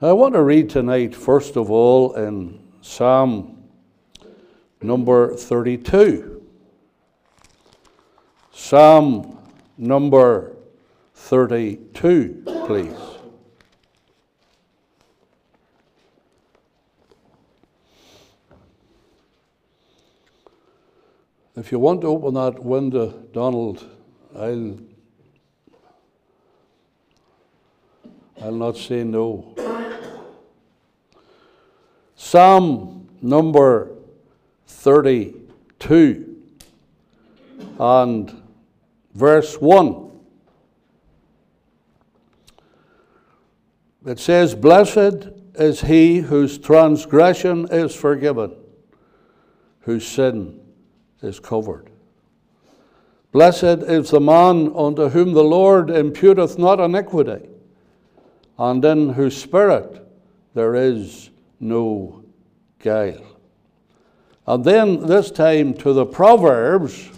I want to read tonight, first of all, in Psalm number 32. Psalm number 32, please. If you want to open that window, Donald, I'll I'll not say no. Psalm number 32 and verse 1. It says, Blessed is he whose transgression is forgiven, whose sin is covered. Blessed is the man unto whom the Lord imputeth not iniquity, and in whose spirit there is no guile. And then this time to the Proverbs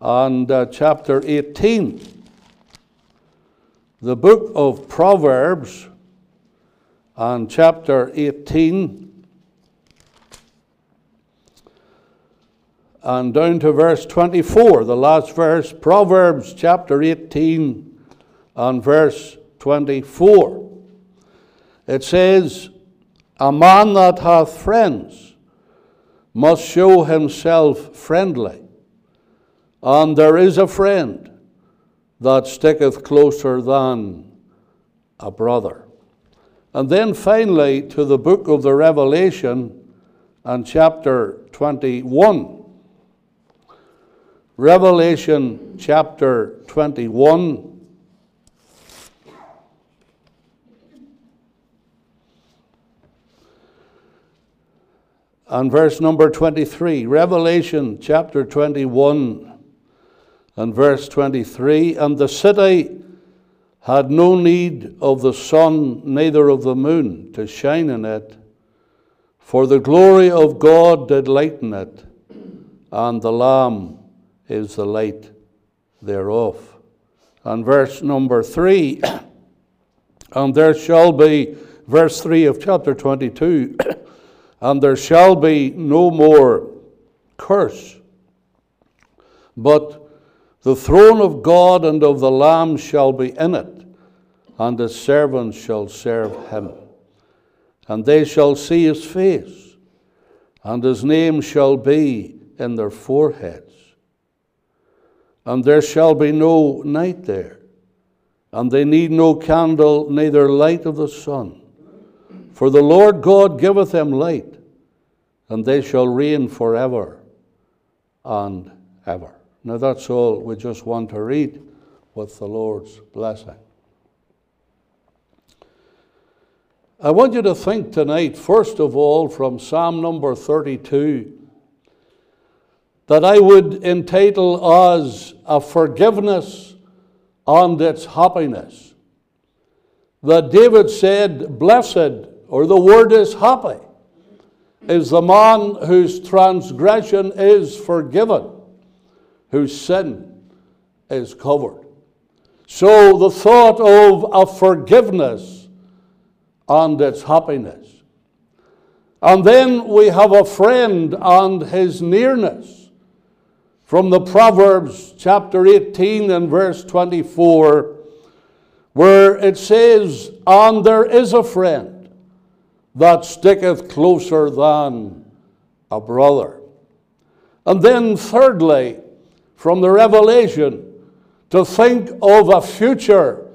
and uh, chapter 18. The book of Proverbs and chapter 18 and down to verse 24, the last verse, Proverbs chapter 18 and verse 24. It says, man that hath friends must show himself friendly, and there is a friend that sticketh closer than a brother. And then finally to the book of the Revelation and chapter 21. Revelation chapter 21. And verse number 23. Revelation chapter 21 and verse 23. And the city had no need of the sun, neither of the moon, to shine in it, for the glory of God did lighten it, and the Lamb is the light thereof. And verse number three, and there shall be, verse three of chapter 22, and there shall be no more curse, but the throne of God and of the Lamb shall be in it, and his servants shall serve him. And they shall see his face, and his name shall be in their foreheads and there shall be no night there. And they need no candle, neither light of the sun. For the Lord God giveth them light, and they shall reign forever and ever. Now that's all we just want to read with the Lord's blessing. I want you to think tonight, first of all, from Psalm number 32 that I would entitle as a forgiveness and its happiness. That David said, Blessed, or the word is happy, is the man whose transgression is forgiven, whose sin is covered. So the thought of a forgiveness and its happiness. And then we have a friend and his nearness from the Proverbs chapter 18 and verse 24, where it says, And there is a friend that sticketh closer than a brother. And then, thirdly, from the Revelation, to think of a future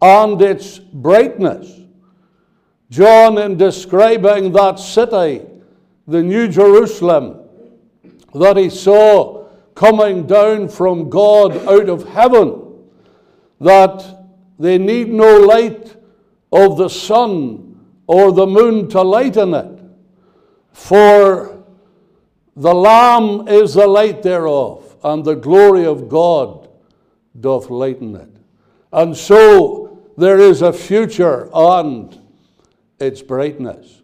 and its brightness. John, in describing that city, the New Jerusalem, that he saw coming down from God out of heaven, that they need no light of the sun or the moon to lighten it, for the Lamb is the light thereof, and the glory of God doth lighten it. And so there is a future and its brightness.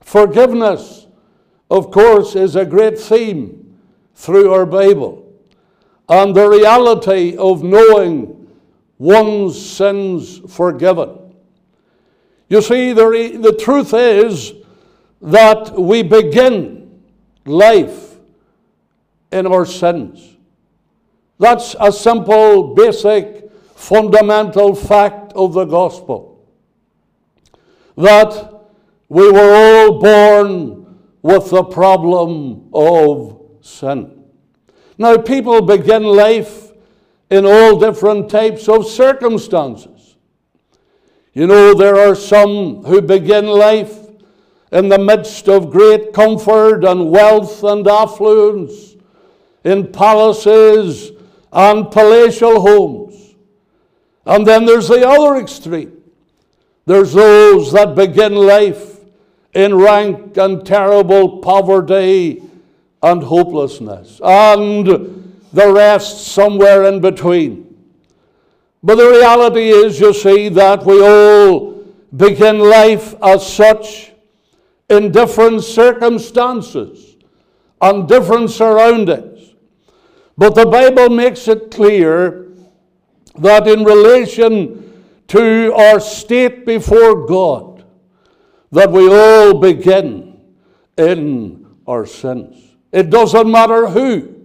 Forgiveness, of course, is a great theme through our Bible and the reality of knowing one's sins forgiven. You see, the, the truth is that we begin life in our sins. That's a simple, basic, fundamental fact of the gospel. That we were all born with the problem of sin. Now, people begin life in all different types of circumstances. You know, there are some who begin life in the midst of great comfort and wealth and affluence, in palaces and palatial homes. And then there's the other extreme. There's those that begin life in rank and terrible poverty and hopelessness. And the rest somewhere in between. But the reality is, you see, that we all begin life as such in different circumstances and different surroundings. But the Bible makes it clear that in relation to our state before God, that we all begin in our sins. It doesn't matter who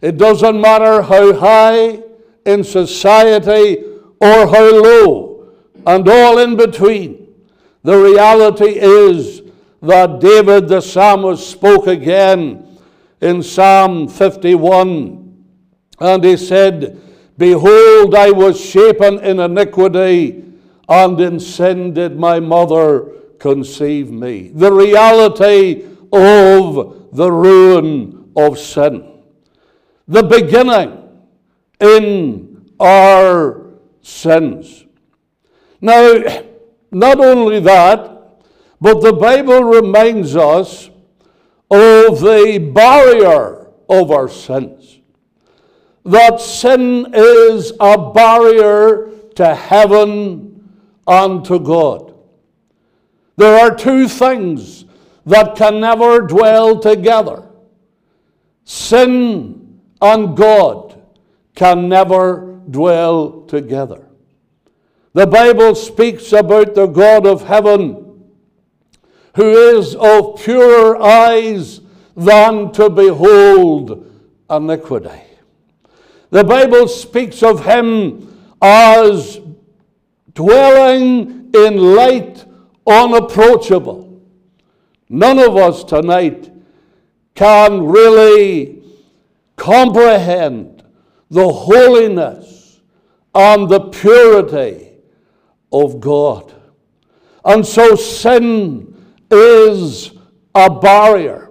it doesn't matter how high in society or how low, and all in between. The reality is that David the psalmist spoke again in Psalm 51, and he said, Behold, I was shapen in iniquity, and in sin did my mother conceive me. The reality of the ruin of sin the beginning in our sins. Now, not only that, but the Bible reminds us of the barrier of our sins. That sin is a barrier to heaven and to God. There are two things that can never dwell together sin and God can never dwell together. The Bible speaks about the God of heaven who is of purer eyes than to behold iniquity. The Bible speaks of him as dwelling in light unapproachable. None of us tonight can really comprehend the holiness and the purity of God. And so sin is a barrier.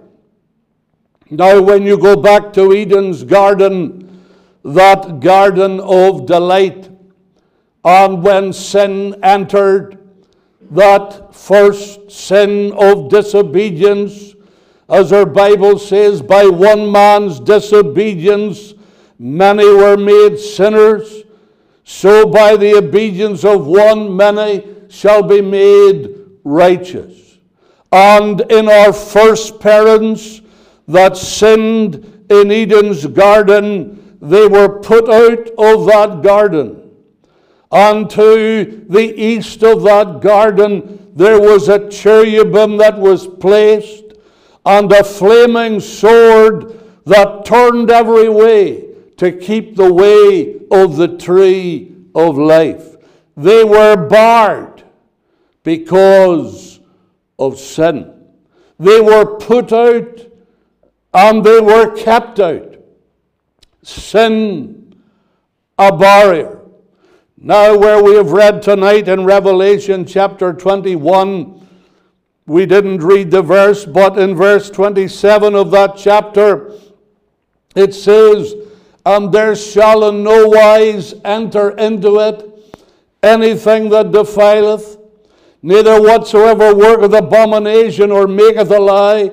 Now, when you go back to Eden's garden, that garden of delight, and when sin entered, that first sin of disobedience, as our Bible says, by one man's disobedience, many were made sinners. So by the obedience of one, many shall be made righteous. And in our first parents that sinned in Eden's garden, they were put out of that garden. And to the east of that garden, there was a cherubim that was placed and a flaming sword that turned every way to keep the way of the tree of life. They were barred because of sin. They were put out and they were kept out. Sin, a barrier. Now, where we have read tonight in Revelation chapter 21, we didn't read the verse, but in verse 27 of that chapter, it says, And there shall in no wise enter into it anything that defileth, neither whatsoever worketh abomination or maketh a lie,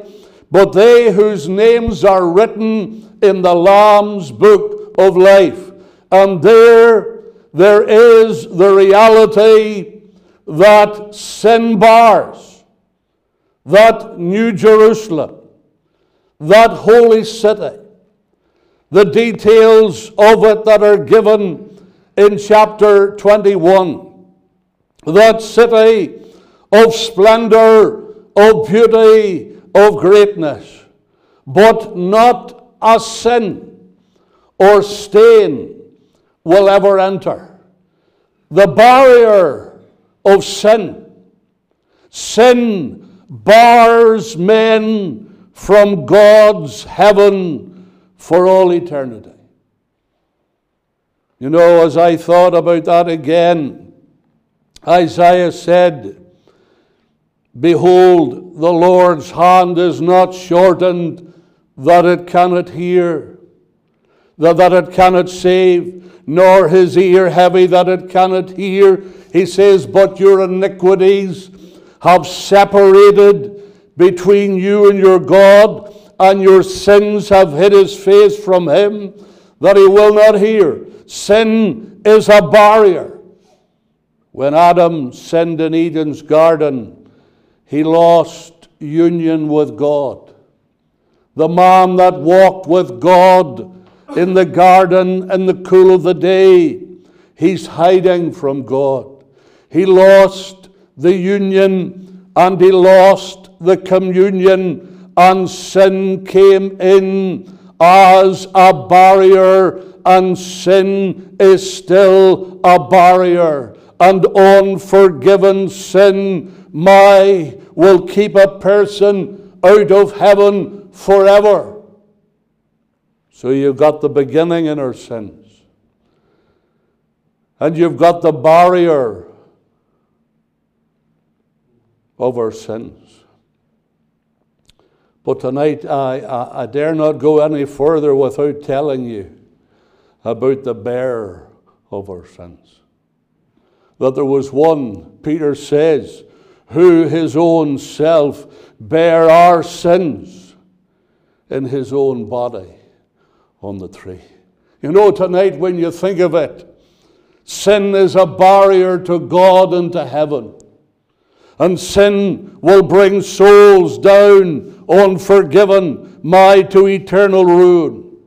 but they whose names are written in the Lamb's book of life. And there, there is the reality that sin bars that New Jerusalem, that holy city, the details of it that are given in chapter 21. That city of splendor, of beauty, of greatness, but not a sin or stain will ever enter. The barrier of sin. Sin bars men from God's heaven for all eternity. You know, as I thought about that again, Isaiah said, Behold, the Lord's hand is not shortened that it cannot hear, that, that it cannot save, nor his ear heavy that it cannot hear. He says, But your iniquities have separated between you and your God, and your sins have hid his face from him, that he will not hear. Sin is a barrier. When Adam sinned in Eden's garden, he lost union with God. The man that walked with God in the garden in the cool of the day, he's hiding from God. He lost the union and he lost the communion, and sin came in as a barrier and sin is still a barrier. And unforgiven sin, my, will keep a person out of heaven forever. So you've got the beginning in our sins. And you've got the barrier of our sins. But tonight, I, I, I dare not go any further without telling you about the bearer of our sins. That there was one, Peter says, who his own self bare our sins in his own body on the tree. You know, tonight when you think of it, sin is a barrier to God and to heaven. And sin will bring souls down unforgiven, my to eternal ruin.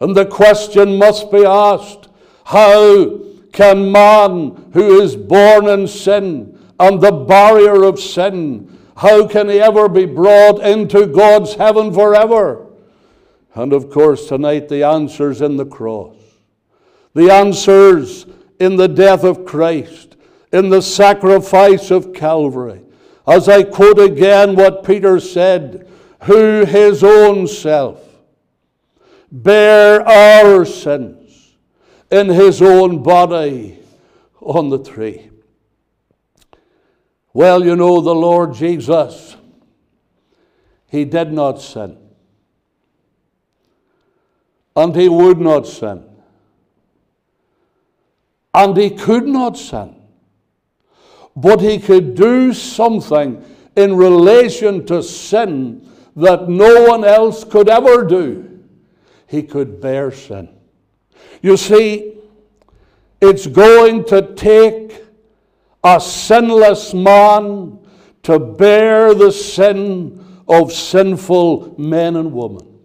And the question must be asked how can man who is born in sin and the barrier of sin, how can he ever be brought into God's heaven forever? And of course, tonight the answer's in the cross. The answer's in the death of Christ, in the sacrifice of Calvary. As I quote again what Peter said, who his own self bear our sins in his own body on the tree. Well, you know, the Lord Jesus, he did not sin. And he would not sin. And he could not sin. But he could do something in relation to sin that no one else could ever do he could bear sin. You see, it's going to take a sinless man to bear the sin of sinful men and women.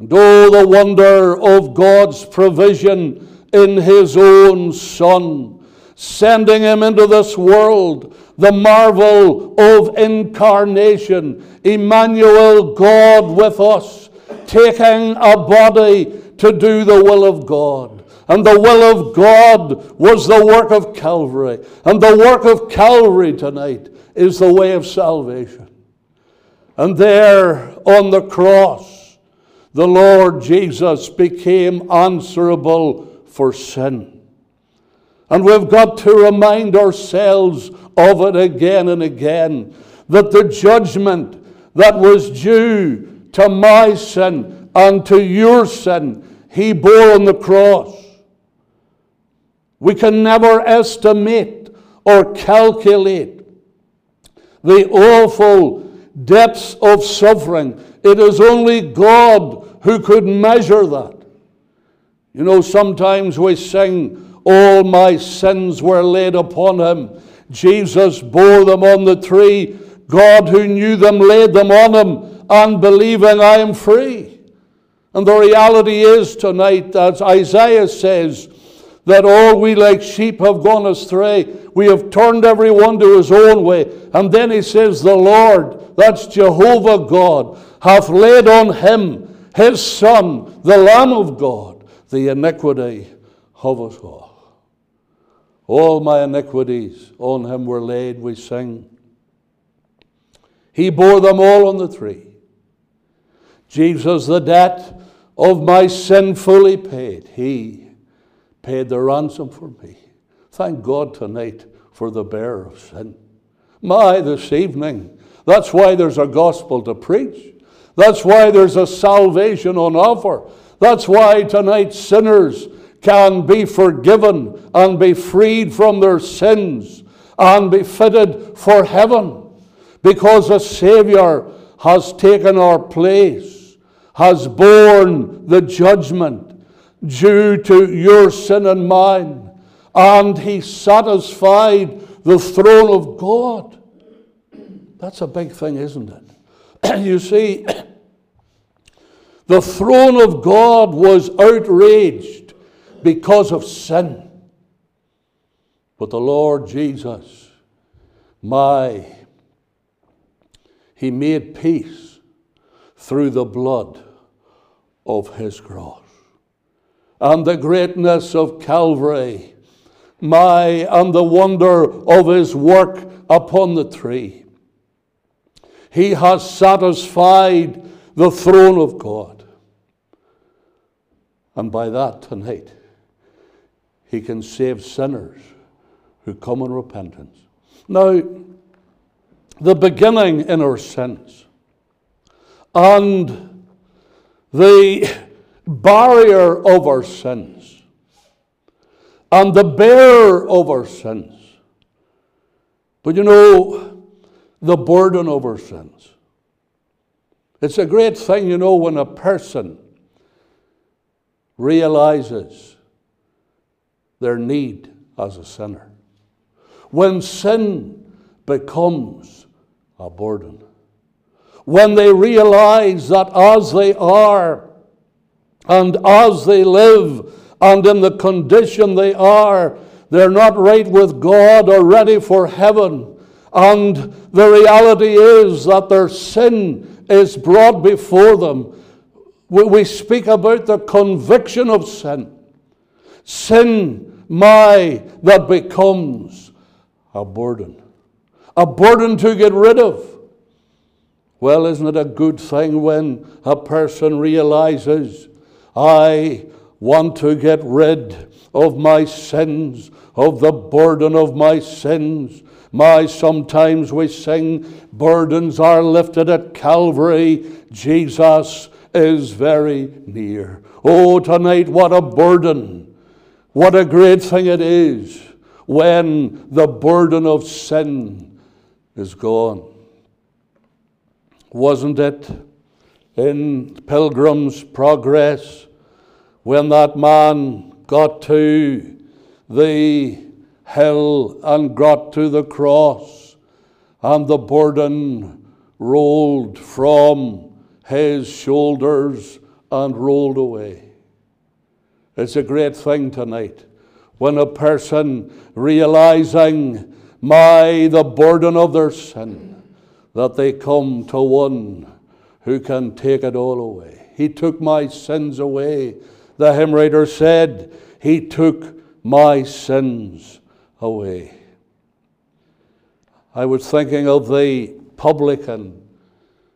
And oh, the wonder of God's provision in His own Son, sending Him into this world, the marvel of incarnation, Emmanuel, God with us taking a body to do the will of God. And the will of God was the work of Calvary. And the work of Calvary tonight is the way of salvation. And there on the cross, the Lord Jesus became answerable for sin. And we've got to remind ourselves of it again and again that the judgment that was due to my sin and to your sin, he bore on the cross. We can never estimate or calculate the awful depths of suffering. It is only God who could measure that. You know, sometimes we sing, All my sins were laid upon him. Jesus bore them on the tree. God, who knew them, laid them on him and believing I am free. And the reality is tonight, as Isaiah says, that all we like sheep have gone astray. We have turned everyone to his own way. And then he says, The Lord, that's Jehovah God, hath laid on him his Son, the Lamb of God, the iniquity of us all. All my iniquities on him were laid, we sing. He bore them all on the tree. Jesus, the debt of my sin fully paid. He paid the ransom for me. Thank God tonight for the bearer of sin. My, this evening, that's why there's a gospel to preach. That's why there's a salvation on offer. That's why tonight sinners can be forgiven and be freed from their sins and be fitted for heaven because a Savior has taken our place, has borne the judgment due to your sin and mine, and He satisfied the throne of God. That's a big thing, isn't it? you see, the throne of God was outraged because of sin. But the Lord Jesus, my, He made peace through the blood of His cross. And the greatness of Calvary, my, and the wonder of His work upon the tree. He has satisfied the throne of God. And by that tonight, He can save sinners who come in repentance. Now, the beginning in our sins and the barrier of our sins and the bearer of our sins. But you know, the burden of our sins. It's a great thing, you know, when a person realizes their need as a sinner. When sin becomes a burden. When they realize that as they are and as they live and in the condition they are, they're not right with God or ready for heaven. And the reality is that their sin is brought before them. We speak about the conviction of sin. Sin, my, that becomes a burden. A burden to get rid of. Well, isn't it a good thing when a person realizes, I want to get rid of my sins, of the burden of my sins. My, sometimes we sing, burdens are lifted at Calvary. Jesus is very near. Oh, tonight, what a burden. What a great thing it is when the burden of sin is gone. Wasn't it in Pilgrim's Progress when that man got to the hill and got to the cross and the burden rolled from his shoulders and rolled away? It's a great thing tonight when a person realizing my the burden of their sin that they come to one who can take it all away. He took my sins away. The hymn writer said, He took my sins away. I was thinking of the publican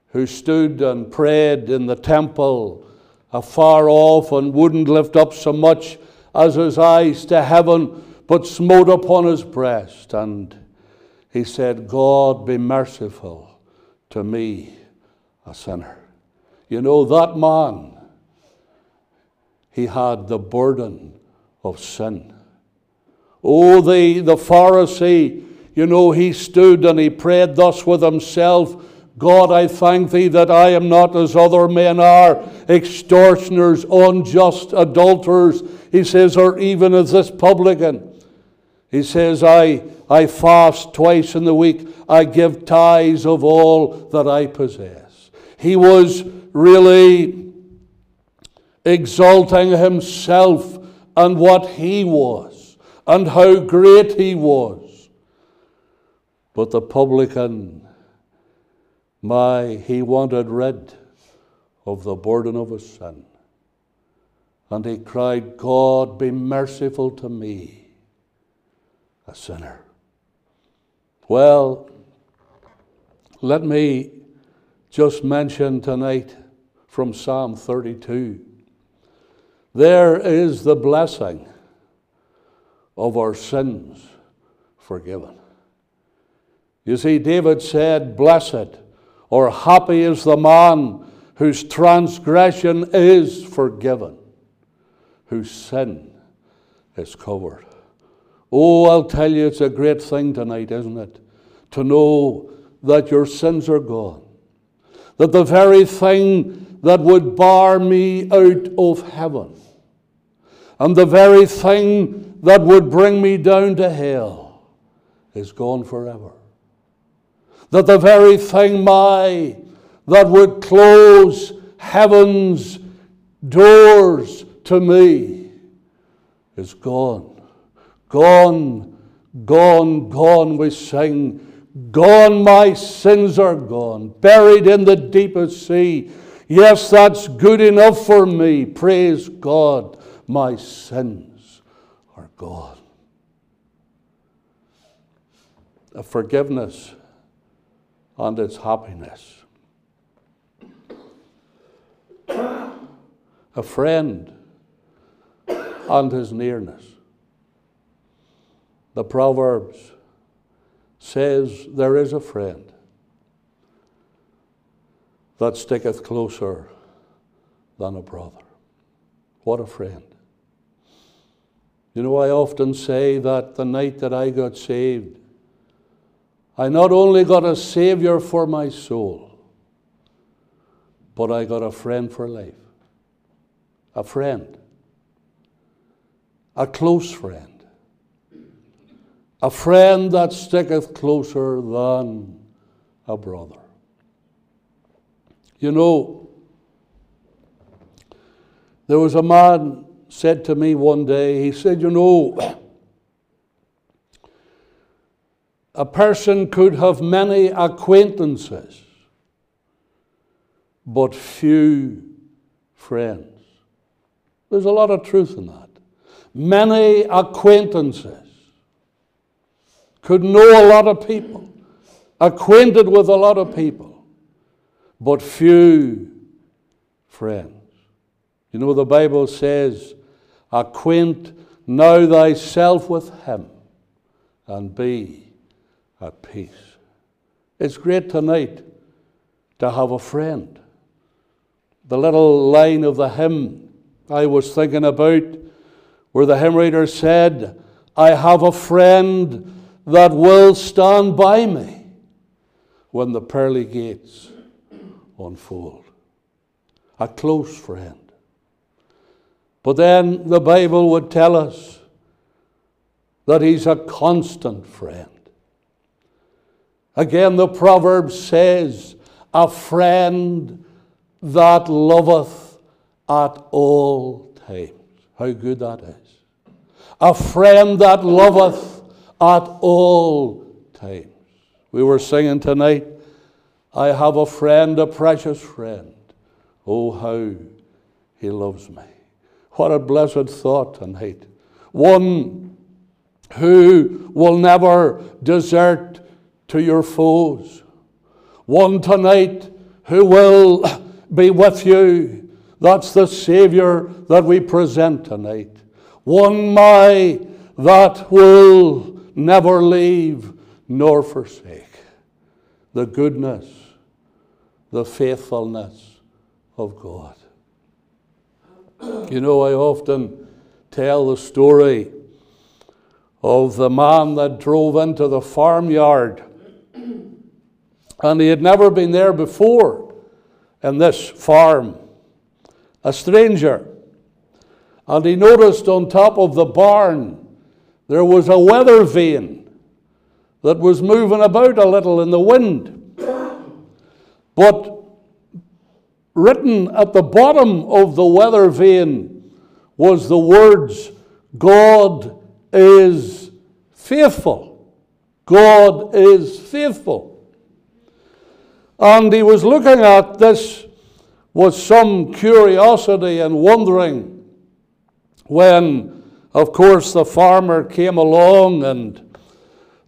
who stood and prayed in the temple afar off and wouldn't lift up so much as his eyes to heaven, but smote upon his breast. And he said, God be merciful to me, a sinner. You know, that man, he had the burden of sin. Oh, the, the Pharisee, you know, he stood and he prayed thus with himself God, I thank thee that I am not as other men are, extortioners, unjust, adulterers, he says, or even as this publican. He says, I, I fast twice in the week, I give tithes of all that I possess. He was really exalting himself and what he was and how great he was. But the publican, my, he wanted rid of the burden of his sin. And he cried, God, be merciful to me, a sinner. Well, let me just mention tonight from Psalm 32. There is the blessing of our sins forgiven. You see, David said, Blessed or happy is the man whose transgression is forgiven whose sin is covered. Oh, I'll tell you, it's a great thing tonight, isn't it? To know that your sins are gone. That the very thing that would bar me out of heaven and the very thing that would bring me down to hell is gone forever. That the very thing, my, that would close heaven's doors to me is gone. Gone, gone, gone, we sing. Gone, my sins are gone, buried in the deepest sea. Yes, that's good enough for me. Praise God, my sins are gone. A forgiveness and its happiness. A friend and his nearness. The Proverbs says there is a friend that sticketh closer than a brother. What a friend. You know, I often say that the night that I got saved, I not only got a Savior for my soul, but I got a friend for life. A friend a close friend, a friend that sticketh closer than a brother. You know, there was a man said to me one day, he said, You know, a person could have many acquaintances, but few friends. There's a lot of truth in that many acquaintances, could know a lot of people, acquainted with a lot of people, but few friends. You know, the Bible says, acquaint now thyself with him and be at peace. It's great tonight to have a friend. The little line of the hymn I was thinking about where the hymn writer said, I have a friend that will stand by me when the pearly gates unfold. A close friend. But then the Bible would tell us that he's a constant friend. Again, the proverb says, A friend that loveth at all times. How good that is. A friend that loveth at all times. We were singing tonight, I have a friend, a precious friend. Oh, how he loves me. What a blessed thought tonight. One who will never desert to your foes. One tonight who will be with you that's the Savior that we present tonight. One my that will never leave nor forsake. The goodness, the faithfulness of God. You know, I often tell the story of the man that drove into the farmyard and he had never been there before in this farm a stranger. And he noticed on top of the barn there was a weather vane that was moving about a little in the wind. But written at the bottom of the weather vane was the words, God is faithful. God is faithful. And he was looking at this with some curiosity and wondering when, of course, the farmer came along and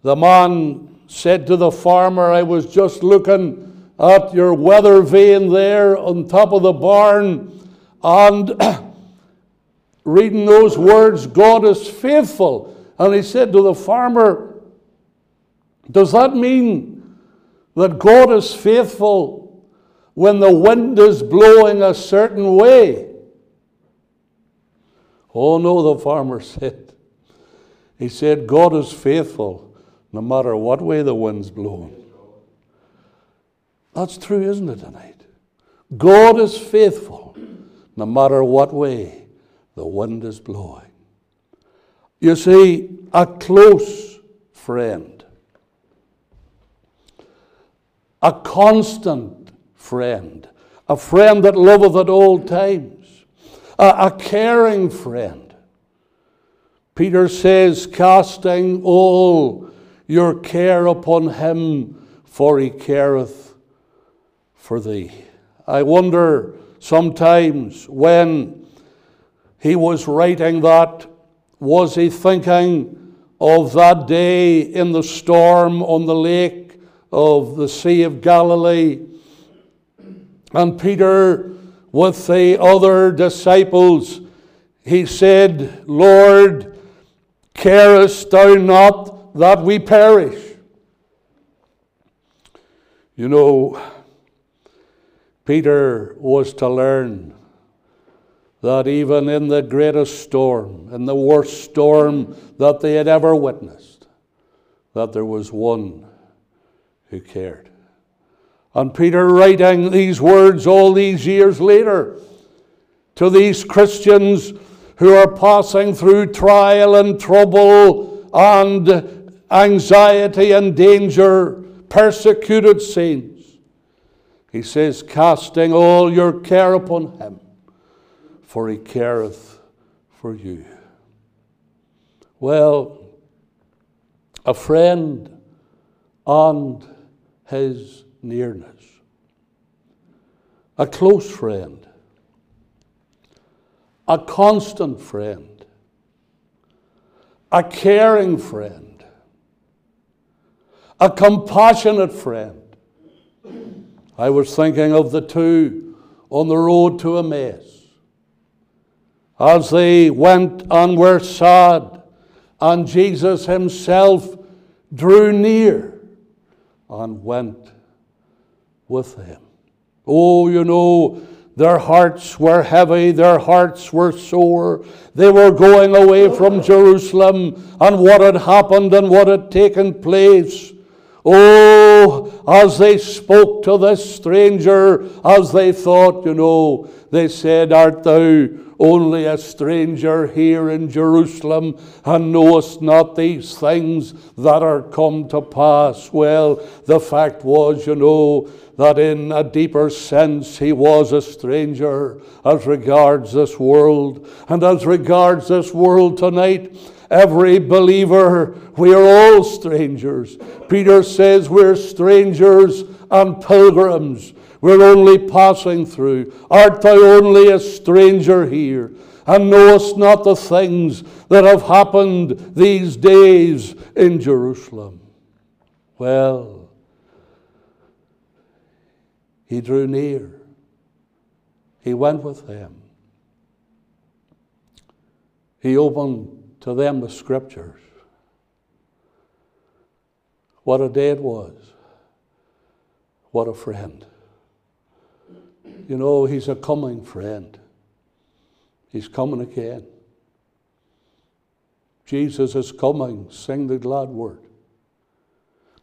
the man said to the farmer, I was just looking at your weather vane there on top of the barn and reading those words, God is faithful. And he said to the farmer, Does that mean that God is faithful when the wind is blowing a certain way? Oh, no, the farmer said. He said, God is faithful no matter what way the wind's blowing. That's true, isn't it, tonight? God is faithful no matter what way the wind is blowing. You see, a close friend, a constant friend, a friend that loveth at all times, a, a caring friend. Peter says, casting all your care upon him, for he careth for thee. I wonder sometimes when he was writing that, was he thinking of that day in the storm on the lake of the Sea of Galilee? And Peter, with the other disciples, he said, Lord, carest thou not that we perish? You know, Peter was to learn that even in the greatest storm, in the worst storm that they had ever witnessed, that there was one who cared. And Peter, writing these words all these years later to these Christians who are passing through trial and trouble and anxiety and danger, persecuted saints, he says, casting all your care upon him for he careth for you. Well, a friend and his nearness, a close friend, a constant friend, a caring friend, a compassionate friend. I was thinking of the two on the road to Emmaus. As they went and were sad, and Jesus himself drew near and went with him. Oh, you know, their hearts were heavy, their hearts were sore. They were going away from Jerusalem and what had happened and what had taken place. Oh, as they spoke to this stranger, as they thought, you know, they said, Art thou only a stranger here in Jerusalem, and knowest not these things that are come to pass. Well, the fact was, you know, that in a deeper sense he was a stranger as regards this world. And as regards this world tonight, every believer, we are all strangers. Peter says we're strangers and pilgrims. We're only passing through. Art thou only a stranger here? And knowest not the things that have happened these days in Jerusalem? Well, he drew near. He went with them. He opened to them the scriptures. What a day it was. What a friend. You know, he's a coming friend. He's coming again. Jesus is coming. Sing the glad word.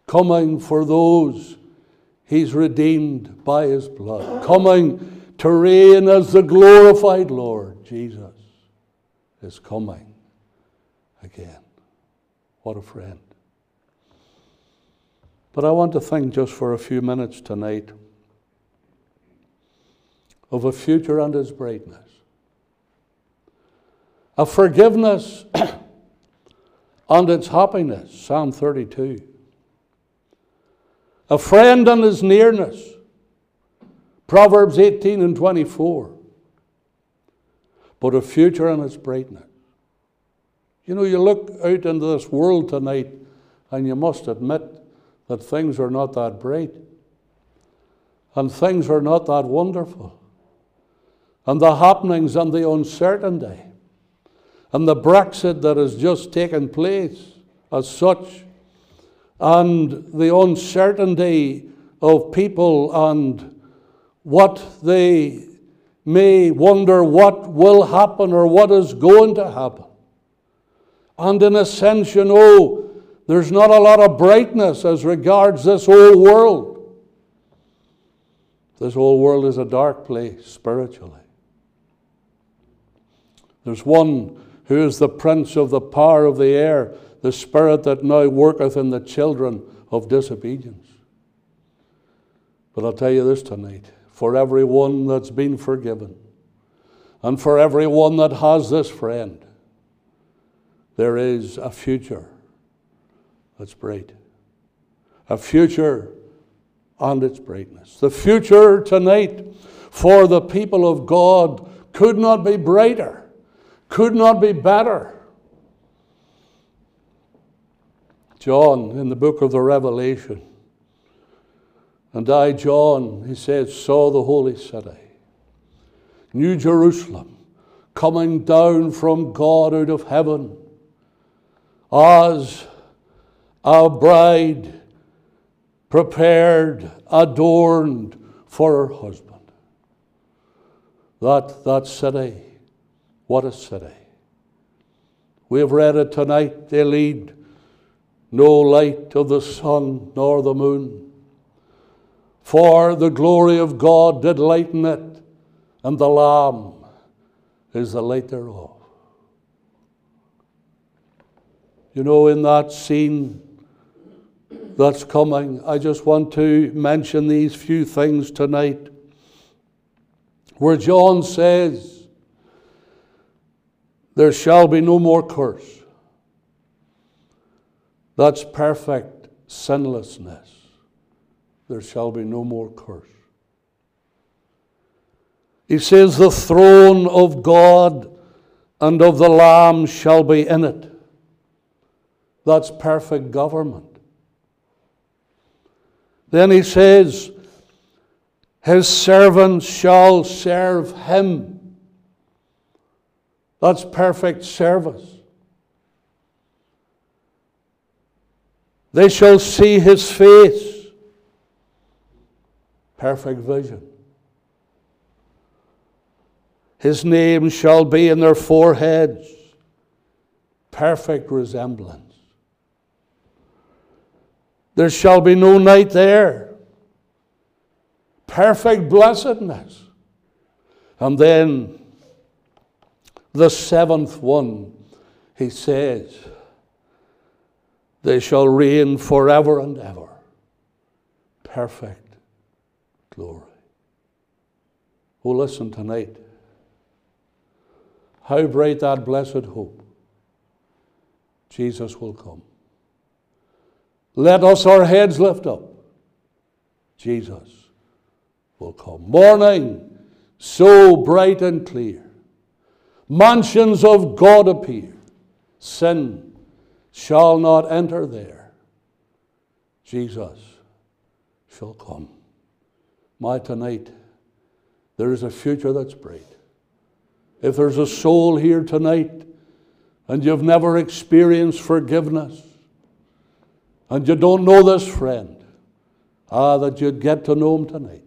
Coming for those he's redeemed by his blood. Coming to reign as the glorified Lord. Jesus is coming again. What a friend. But I want to think just for a few minutes tonight of a future and its brightness. a forgiveness and its happiness, Psalm 32. A friend and his nearness, Proverbs 18 and 24. But a future and its brightness. You know, you look out into this world tonight and you must admit that things are not that bright. And things are not that wonderful. And the happenings and the uncertainty and the Brexit that has just taken place as such, and the uncertainty of people and what they may wonder what will happen or what is going to happen. And in a sense, you oh, know, there's not a lot of brightness as regards this whole world. This whole world is a dark place spiritually. There's one who is the prince of the power of the air, the spirit that now worketh in the children of disobedience. But I'll tell you this tonight for every one that's been forgiven, and for every one that has this friend, there is a future that's bright. A future and its brightness. The future tonight for the people of God could not be brighter could not be better. John, in the book of the Revelation, and I, John, he says, saw the holy city, New Jerusalem, coming down from God out of heaven as a bride prepared, adorned for her husband. That, that city what a city. We have read it tonight. They lead no light of the sun nor the moon. For the glory of God did lighten it, and the Lamb is the light thereof. You know, in that scene that's coming, I just want to mention these few things tonight. Where John says, there shall be no more curse. That's perfect sinlessness. There shall be no more curse. He says, The throne of God and of the Lamb shall be in it. That's perfect government. Then he says, His servants shall serve him. That's perfect service. They shall see his face. Perfect vision. His name shall be in their foreheads. Perfect resemblance. There shall be no night there. Perfect blessedness. And then the seventh one, he says, they shall reign forever and ever. Perfect glory. Oh, listen tonight. How bright that blessed hope. Jesus will come. Let us our heads lift up. Jesus will come. Morning, so bright and clear mansions of God appear. Sin shall not enter there. Jesus shall come. My tonight, there is a future that's bright. If there's a soul here tonight and you've never experienced forgiveness and you don't know this friend, ah, that you'd get to know him tonight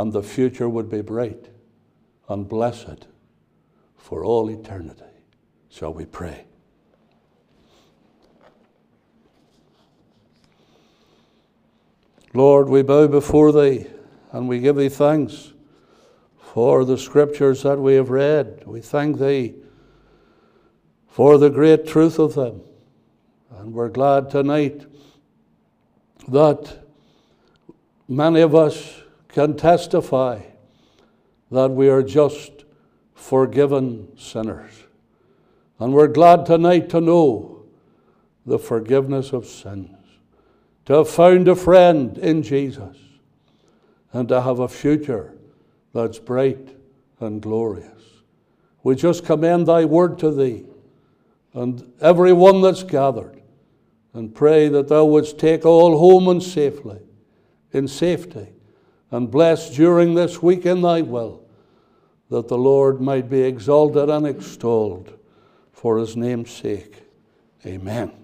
and the future would be bright and blessed for all eternity. Shall we pray? Lord, we bow before Thee and we give Thee thanks for the scriptures that we have read. We thank Thee for the great truth of them. And we're glad tonight that many of us can testify that we are just forgiven sinners. And we're glad tonight to know the forgiveness of sins, to have found a friend in Jesus, and to have a future that's bright and glorious. We just commend thy word to thee and every one that's gathered and pray that thou wouldst take all home and safely, in safety, and bless during this week in thy will, that the Lord might be exalted and extolled for his name's sake. Amen.